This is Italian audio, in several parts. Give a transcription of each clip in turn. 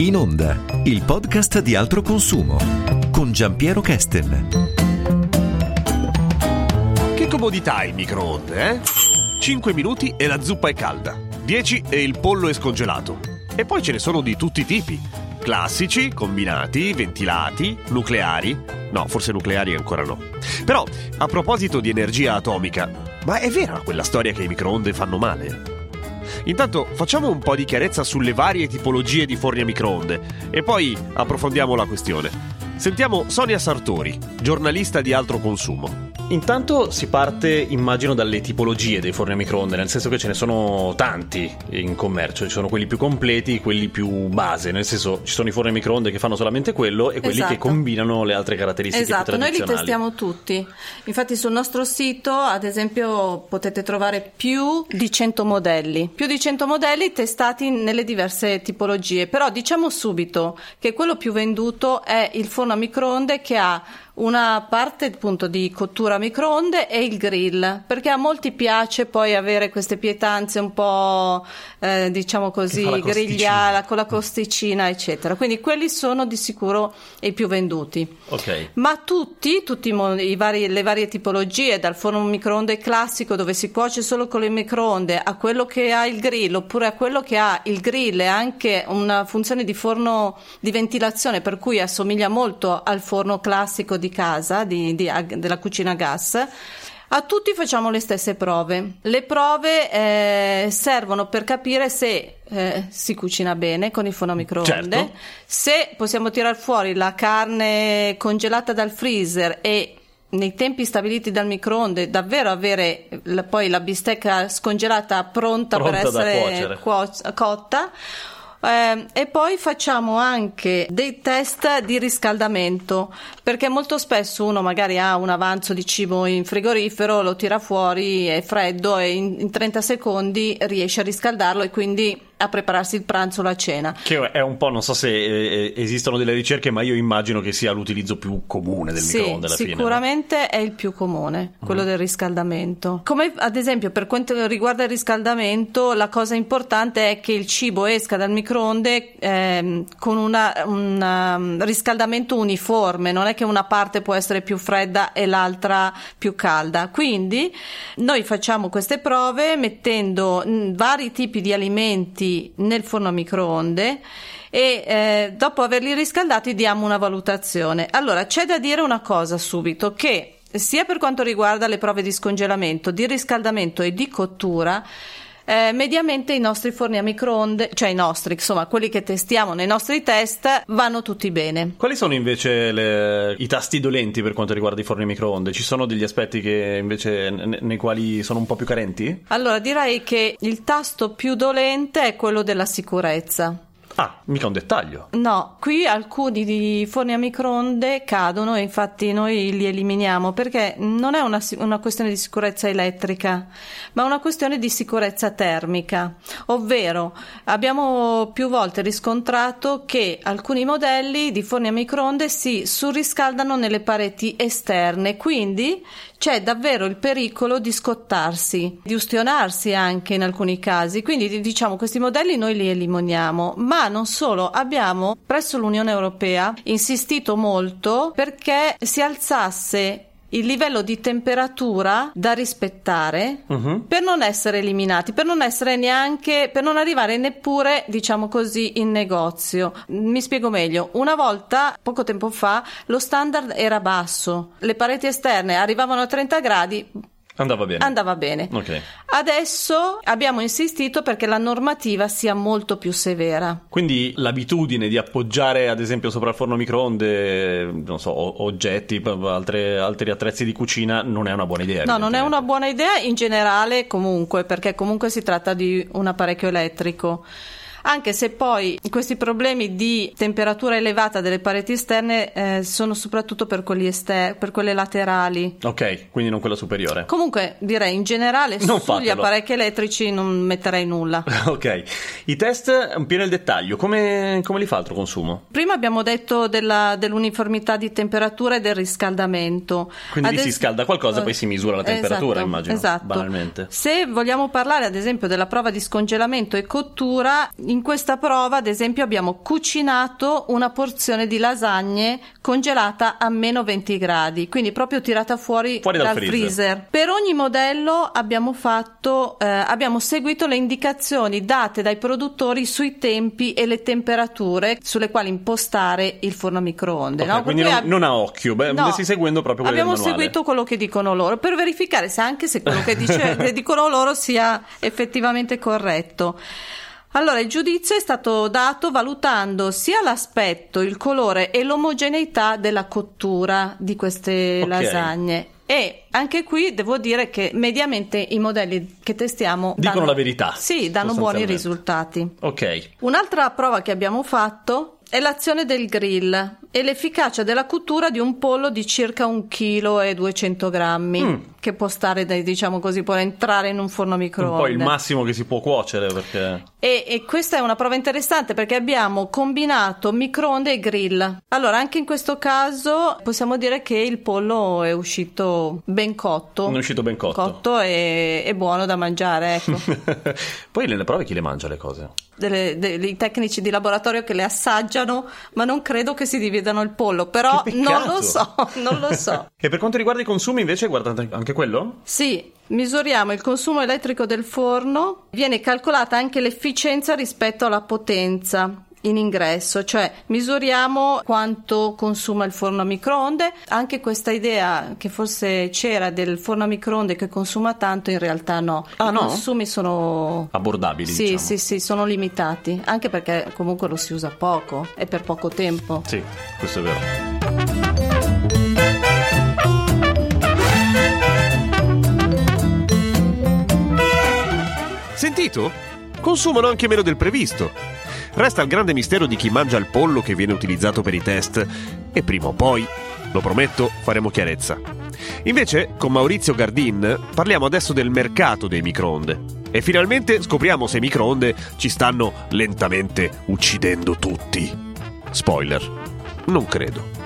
In onda, il podcast di altro consumo con Giampiero Kesten. Che comodità il microonde, eh? 5 minuti e la zuppa è calda, 10 e il pollo è scongelato. E poi ce ne sono di tutti i tipi. Classici, combinati, ventilati, nucleari. No, forse nucleari ancora no. Però, a proposito di energia atomica, ma è vera quella storia che i microonde fanno male? Intanto facciamo un po' di chiarezza sulle varie tipologie di forni a microonde e poi approfondiamo la questione. Sentiamo Sonia Sartori, giornalista di altro consumo. Intanto si parte, immagino, dalle tipologie dei forni a microonde, nel senso che ce ne sono tanti in commercio, ci sono quelli più completi, quelli più base, nel senso ci sono i forni a microonde che fanno solamente quello e quelli Esatto. che combinano le altre caratteristiche Esatto, più noi li testiamo tutti. Infatti sul nostro sito, ad esempio, potete trovare più di 100 modelli, più di 100 modelli testati nelle diverse tipologie, però diciamo subito che quello più venduto è il forno a microonde che ha una parte appunto di cottura a microonde e il grill, perché a molti piace poi avere queste pietanze un po' eh, diciamo così grigliata con la costicina eccetera. Quindi quelli sono di sicuro i più venduti. Ok. Ma tutti, tutti vari- le varie tipologie, dal forno microonde classico dove si cuoce solo con le microonde, a quello che ha il grill, oppure a quello che ha il grill e anche una funzione di forno di ventilazione, per cui assomiglia molto al forno classico di casa, di- di- della cucina a gas. A tutti facciamo le stesse prove. Le prove eh, servono per capire se eh, si cucina bene con il forno a microonde, Certo. se possiamo tirar fuori la carne congelata dal freezer e nei tempi stabiliti dal microonde davvero avere la- poi la bistecca scongelata pronta, Pronta per essere cuoc- cotta. Eh, e poi facciamo anche dei test di riscaldamento perché molto spesso uno magari ha un avanzo di cibo in frigorifero, lo tira fuori, è freddo e in, in 30 secondi riesce a riscaldarlo e quindi a prepararsi il pranzo o la cena. Che è un po', non so se eh, esistono delle ricerche, ma io immagino che sia l'utilizzo più comune del Sì, microonde alla fine. no? sicuramente è il più comune, quello del riscaldamento. Come ad esempio per quanto riguarda il riscaldamento, la cosa importante è che il cibo esca dal microonde ehm, con un um, riscaldamento uniforme, non è che una parte può essere più fredda e l'altra più calda. Quindi noi facciamo queste prove mettendo mh, vari tipi di alimenti nel forno a microonde e eh, dopo averli riscaldati diamo una valutazione. Allora, c'è da dire una cosa subito che sia per quanto riguarda le prove di scongelamento, di riscaldamento e di cottura, eh, mediamente i nostri forni a microonde, cioè i nostri, insomma, quelli che testiamo nei nostri test, vanno tutti bene. Quali sono invece le- i tasti dolenti per quanto riguarda i forni a microonde? Ci sono degli aspetti che invece ne- nei quali sono un po' più carenti? Allora, direi che il tasto più dolente è quello della sicurezza. Ah, mica un dettaglio. No, qui alcuni forni a microonde cadono e infatti noi li eliminiamo perché non è una, una questione di sicurezza elettrica, ma una questione di sicurezza termica. Ovvero, abbiamo più volte riscontrato che alcuni modelli di forni a microonde si surriscaldano nelle pareti esterne, quindi c'è davvero il pericolo di scottarsi, di ustionarsi anche in alcuni casi. Quindi diciamo questi modelli noi li eliminiamo, ma non solo, abbiamo presso l'Unione Europea insistito molto perché si alzasse il livello di temperatura da rispettare Mhm. per non essere eliminati, per non essere neanche, per non arrivare neppure, diciamo così, in negozio. Mi spiego meglio. Una volta, poco tempo fa, lo standard era basso, le pareti esterne arrivavano a 30 gradi, Andava bene. andava bene. Ok. Adesso abbiamo insistito perché la normativa sia molto più severa. Quindi l'abitudine di appoggiare, ad esempio, sopra il forno microonde, non so, oggetti, altre- altri attrezzi di cucina, non è una buona idea. No, non è una buona idea in generale comunque, perché comunque si tratta di un apparecchio elettrico. Anche se poi questi problemi di temperatura elevata delle pareti esterne eh, sono soprattutto per, ester- per quelle laterali. Ok, quindi non quella superiore. Comunque direi in generale Non sugli apparecchi elettrici non metterei nulla. ok, i test un po' nel dettaglio, come, come li fa altro consumo? Prima abbiamo detto della- dell'uniformità di temperatura e del riscaldamento. Quindi lì si scalda qualcosa, poi si misura la temperatura, Esatto, immagino, Esatto. banalmente. Se vogliamo parlare ad esempio della prova di scongelamento e cottura, in questa prova, ad esempio, abbiamo cucinato una porzione di lasagne congelata a meno 20 gradi, quindi proprio tirata fuori, Fuori dal dal freezer. freezer. Per ogni modello abbiamo fatto, eh, abbiamo seguito le indicazioni date dai produttori sui tempi e le temperature sulle quali impostare il forno a microonde. Ok, no? Quindi non, ab- non a occhio, beh, No. seguendo proprio quello Abbiamo seguito quello che dicono loro per verificare se anche se quello che, dice- che dicono loro sia effettivamente corretto. Allora, il giudizio è stato dato valutando sia l'aspetto, il colore e l'omogeneità della cottura di queste Ok. lasagne. E anche qui devo dire che mediamente i modelli che testiamo Dicono danno- la verità, Sì, danno buoni risultati. Ok. Un'altra prova che abbiamo fatto è l'azione del grill e l'efficacia della cottura di un pollo di circa 1 kg e 200 grammi Mm. che può stare, diciamo così, può entrare in un forno microonde. po' il massimo che si può cuocere perché... E, e questa è una prova interessante perché abbiamo combinato microonde e grill. Allora, anche in questo caso possiamo dire che il pollo è uscito ben cotto. Non è uscito ben cotto. Cotto e, e buono da mangiare, ecco. Poi nelle prove chi le mangia le cose? dei tecnici di laboratorio che le assaggiano, ma non credo che si dividano il pollo. Però non lo so, non lo so. E per quanto riguarda i consumi invece, guardate anche quello? Sì, misuriamo il consumo elettrico del forno, viene calcolata anche l'efficienza rispetto alla potenza in ingresso, cioè misuriamo quanto consuma il forno a microonde. Anche questa idea che forse c'era del forno a microonde che consuma tanto, in realtà no. Ah, I no? consumi sono Abbordabili, Sì, diciamo. sì, sì, sono limitati, anche perché comunque lo si usa poco e per poco tempo. Sì, questo è vero. Sentito? Consumano anche meno del previsto. Resta il grande mistero di chi mangia il pollo che viene utilizzato per i test e prima o poi, lo prometto, faremo chiarezza. Invece, con Maurizio Gardin parliamo adesso del mercato dei microonde e finalmente scopriamo se i microonde ci stanno lentamente uccidendo tutti. Spoiler, non credo.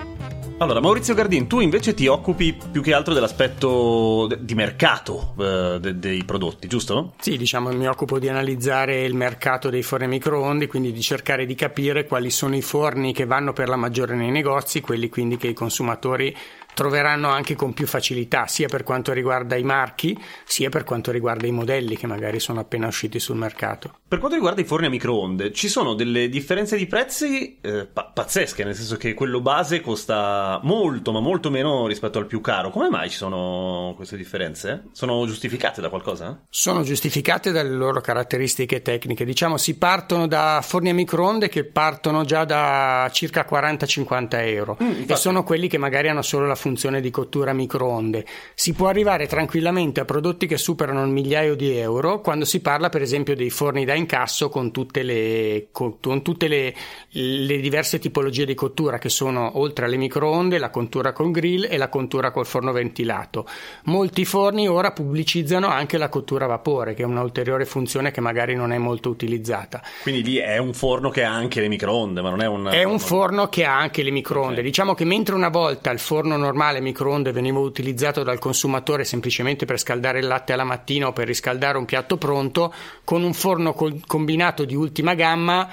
Allora, Maurizio Gardin, tu invece ti occupi più che altro dell'aspetto de- di mercato eh, de- dei prodotti, giusto? Sì, diciamo, mi occupo di analizzare il mercato dei forni microonde, quindi di cercare di capire quali sono i forni che vanno per la maggiore nei negozi, quelli quindi che i consumatori troveranno anche con più facilità, sia per quanto riguarda i marchi, sia per quanto riguarda i modelli che magari sono appena usciti sul mercato. Per quanto riguarda i forni a microonde, ci sono delle differenze di prezzi eh, pa- pazzesche, nel senso che quello base costa molto, ma molto meno rispetto al più caro. Come mai ci sono queste differenze? Sono giustificate da qualcosa? Sono giustificate dalle loro caratteristiche tecniche. Diciamo, si partono da forni a microonde che partono già da circa 40-50 euro e sono quelli che magari hanno solo la funzione di cottura a microonde. Si può arrivare tranquillamente a prodotti che superano il migliaio di euro quando si parla, per esempio, dei forni da incasso con tutte le, con, con tutte le, le diverse tipologie di cottura che sono oltre alle microonde, la cottura con grill e la cottura col forno ventilato. Molti forni ora pubblicizzano anche la cottura a vapore, che è un'ulteriore funzione che magari non è molto utilizzata. Quindi lì è un forno che ha anche le microonde, ma non è un... È un forno che ha anche le microonde. Ok. Diciamo che mentre una volta il forno normale a microonde veniva utilizzato dal consumatore semplicemente per scaldare il latte alla mattina o per riscaldare un piatto pronto, con un forno col- combinato di ultima gamma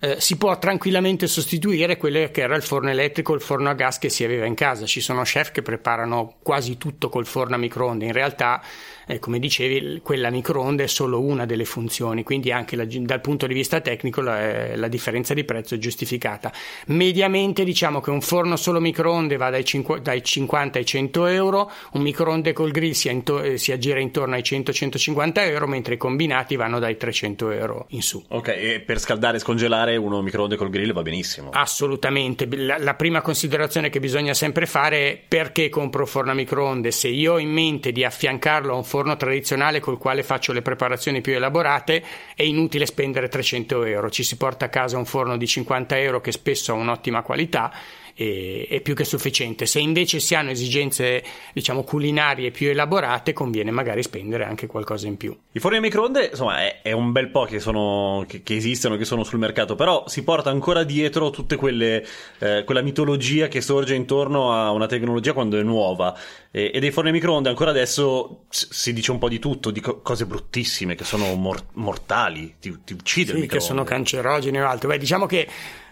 eh, si può tranquillamente sostituire quello che era il forno elettrico il forno a gas che si aveva in casa. Ci sono chef che preparano quasi tutto col forno a microonde. In realtà, eh, come dicevi, quella microonde è solo una delle funzioni, quindi anche la- dal punto di vista tecnico la, eh, la differenza di prezzo è giustificata. Mediamente diciamo che un forno solo microonde va dai, cinqu- dai 50 ai 100 euro, un microonde col grill si, into- eh, si aggira intorno ai 100-150 euro, mentre i combinati vanno dai 300 euro in su. Ok, e per scaldare e scongelare uno microonde col grill va benissimo. Assolutamente, la, la prima considerazione che bisogna sempre fare è perché compro un forno a microonde. Se io ho in mente di affiancarlo a un forno tradizionale col quale faccio le preparazioni più elaborate, è inutile spendere 300 euro. Ci si porta a casa un forno di 50 euro che spesso ha un'ottima qualità è, è più che sufficiente. Se invece si hanno esigenze diciamo culinarie più elaborate conviene magari spendere anche qualcosa in più. I forni a microonde insomma è, è un bel po' che, sono, che, che, esistono, che sono sul mercato, però si porta ancora dietro tutte quelle, eh, quella mitologia che sorge intorno a una tecnologia quando è nuova e, e dei forni a microonde ancora adesso si dice un po' di tutto, di co- cose bruttissime che sono mor- mortali, ti, ti uccide sì, che sono cancerogeni o altro. Beh, diciamo che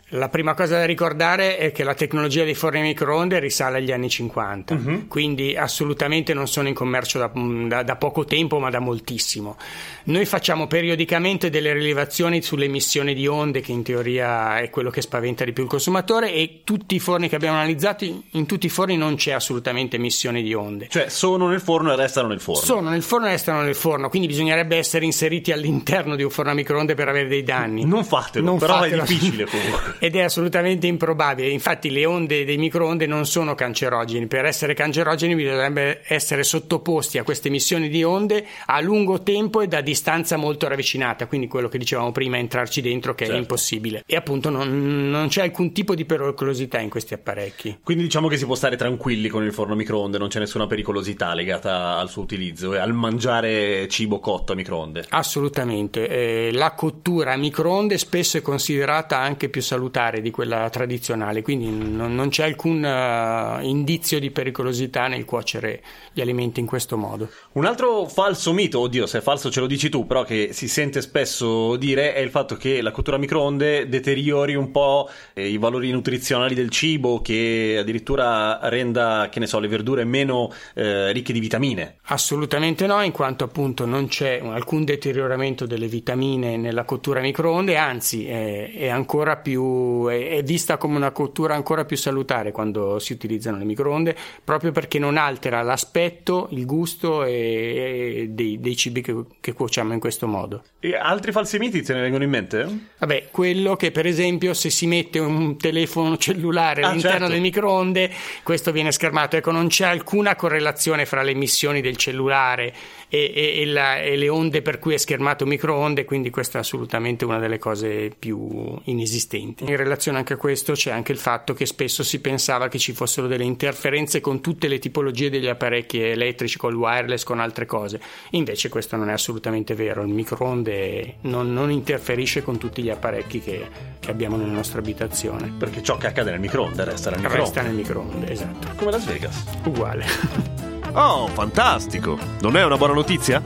la prima cosa da ricordare è che la tecnologia dei forni a microonde risale agli anni 50, uh-huh. quindi assolutamente non sono in commercio da, da, da, poco tempo, ma da moltissimo. Noi facciamo periodicamente delle rilevazioni sull'emissione di onde, che in teoria è quello che spaventa di più il consumatore, e tutti i forni che abbiamo analizzato, in tutti i forni non c'è assolutamente emissione di onde. Cioè sono nel forno e restano nel forno. Sono nel forno e restano nel forno, quindi bisognerebbe essere inseriti all'interno di un forno a microonde per avere dei danni. Non fatelo, non però fatelo. è difficile comunque ed è assolutamente improbabile. Infatti, le onde dei microonde non sono cancerogeni. Per essere cancerogeni bisognerebbe essere sottoposti a queste emissioni di onde a lungo tempo e da distanza molto ravvicinata. Quindi, quello che dicevamo prima, entrarci dentro, che certo. è impossibile. E appunto, non, non, c'è alcun tipo di pericolosità in questi apparecchi. Quindi, diciamo che si può stare tranquilli con il forno microonde, non c'è nessuna pericolosità legata al suo utilizzo e al mangiare cibo cotto a microonde. Assolutamente. Eh, la cottura a microonde spesso è considerata anche più salutare salutare di quella tradizionale, quindi non, non c'è alcun uh, indizio di pericolosità nel cuocere gli alimenti in questo modo. Un altro falso mito, oddio se è falso ce lo dici tu, però che si sente spesso dire è il fatto che la cottura a microonde deteriori un po' eh, i valori nutrizionali del cibo, che addirittura renda, che ne so, le verdure meno eh, ricche di vitamine. Assolutamente no, in quanto appunto non c'è alcun deterioramento delle vitamine nella cottura a microonde, anzi è, è ancora più è, vista come una cottura ancora più salutare quando si utilizzano le microonde, proprio perché non altera l'aspetto, il gusto e, e dei, dei, cibi che, che, cuociamo in questo modo. E altri falsi miti te ne vengono in mente? Vabbè, quello che per esempio se si mette un telefono cellulare ah, all'interno certo. delle microonde, questo viene schermato. Ecco, non c'è alcuna correlazione fra le emissioni del cellulare e, e, la, e le onde per cui è schermato microonde, quindi questa è assolutamente una delle cose più inesistenti. In relazione anche a questo c'è anche il fatto che spesso si pensava che ci fossero delle interferenze con tutte le tipologie degli apparecchi elettrici, col wireless, con altre cose. Invece questo non è assolutamente vero, il microonde non, non interferisce con tutti gli apparecchi che, che, abbiamo nella nostra abitazione. Perché ciò che accade nel microonde resta nel microonde. Resta nel microonde, esatto. Come Las Vegas. Uguale. oh, fantastico! Non è una buona notizia?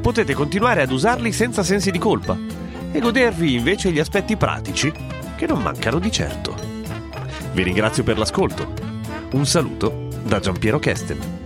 Potete continuare ad usarli senza sensi di colpa e godervi invece gli aspetti pratici che non mancano di certo. Vi ringrazio per l'ascolto. Un saluto da Giampiero Kesten.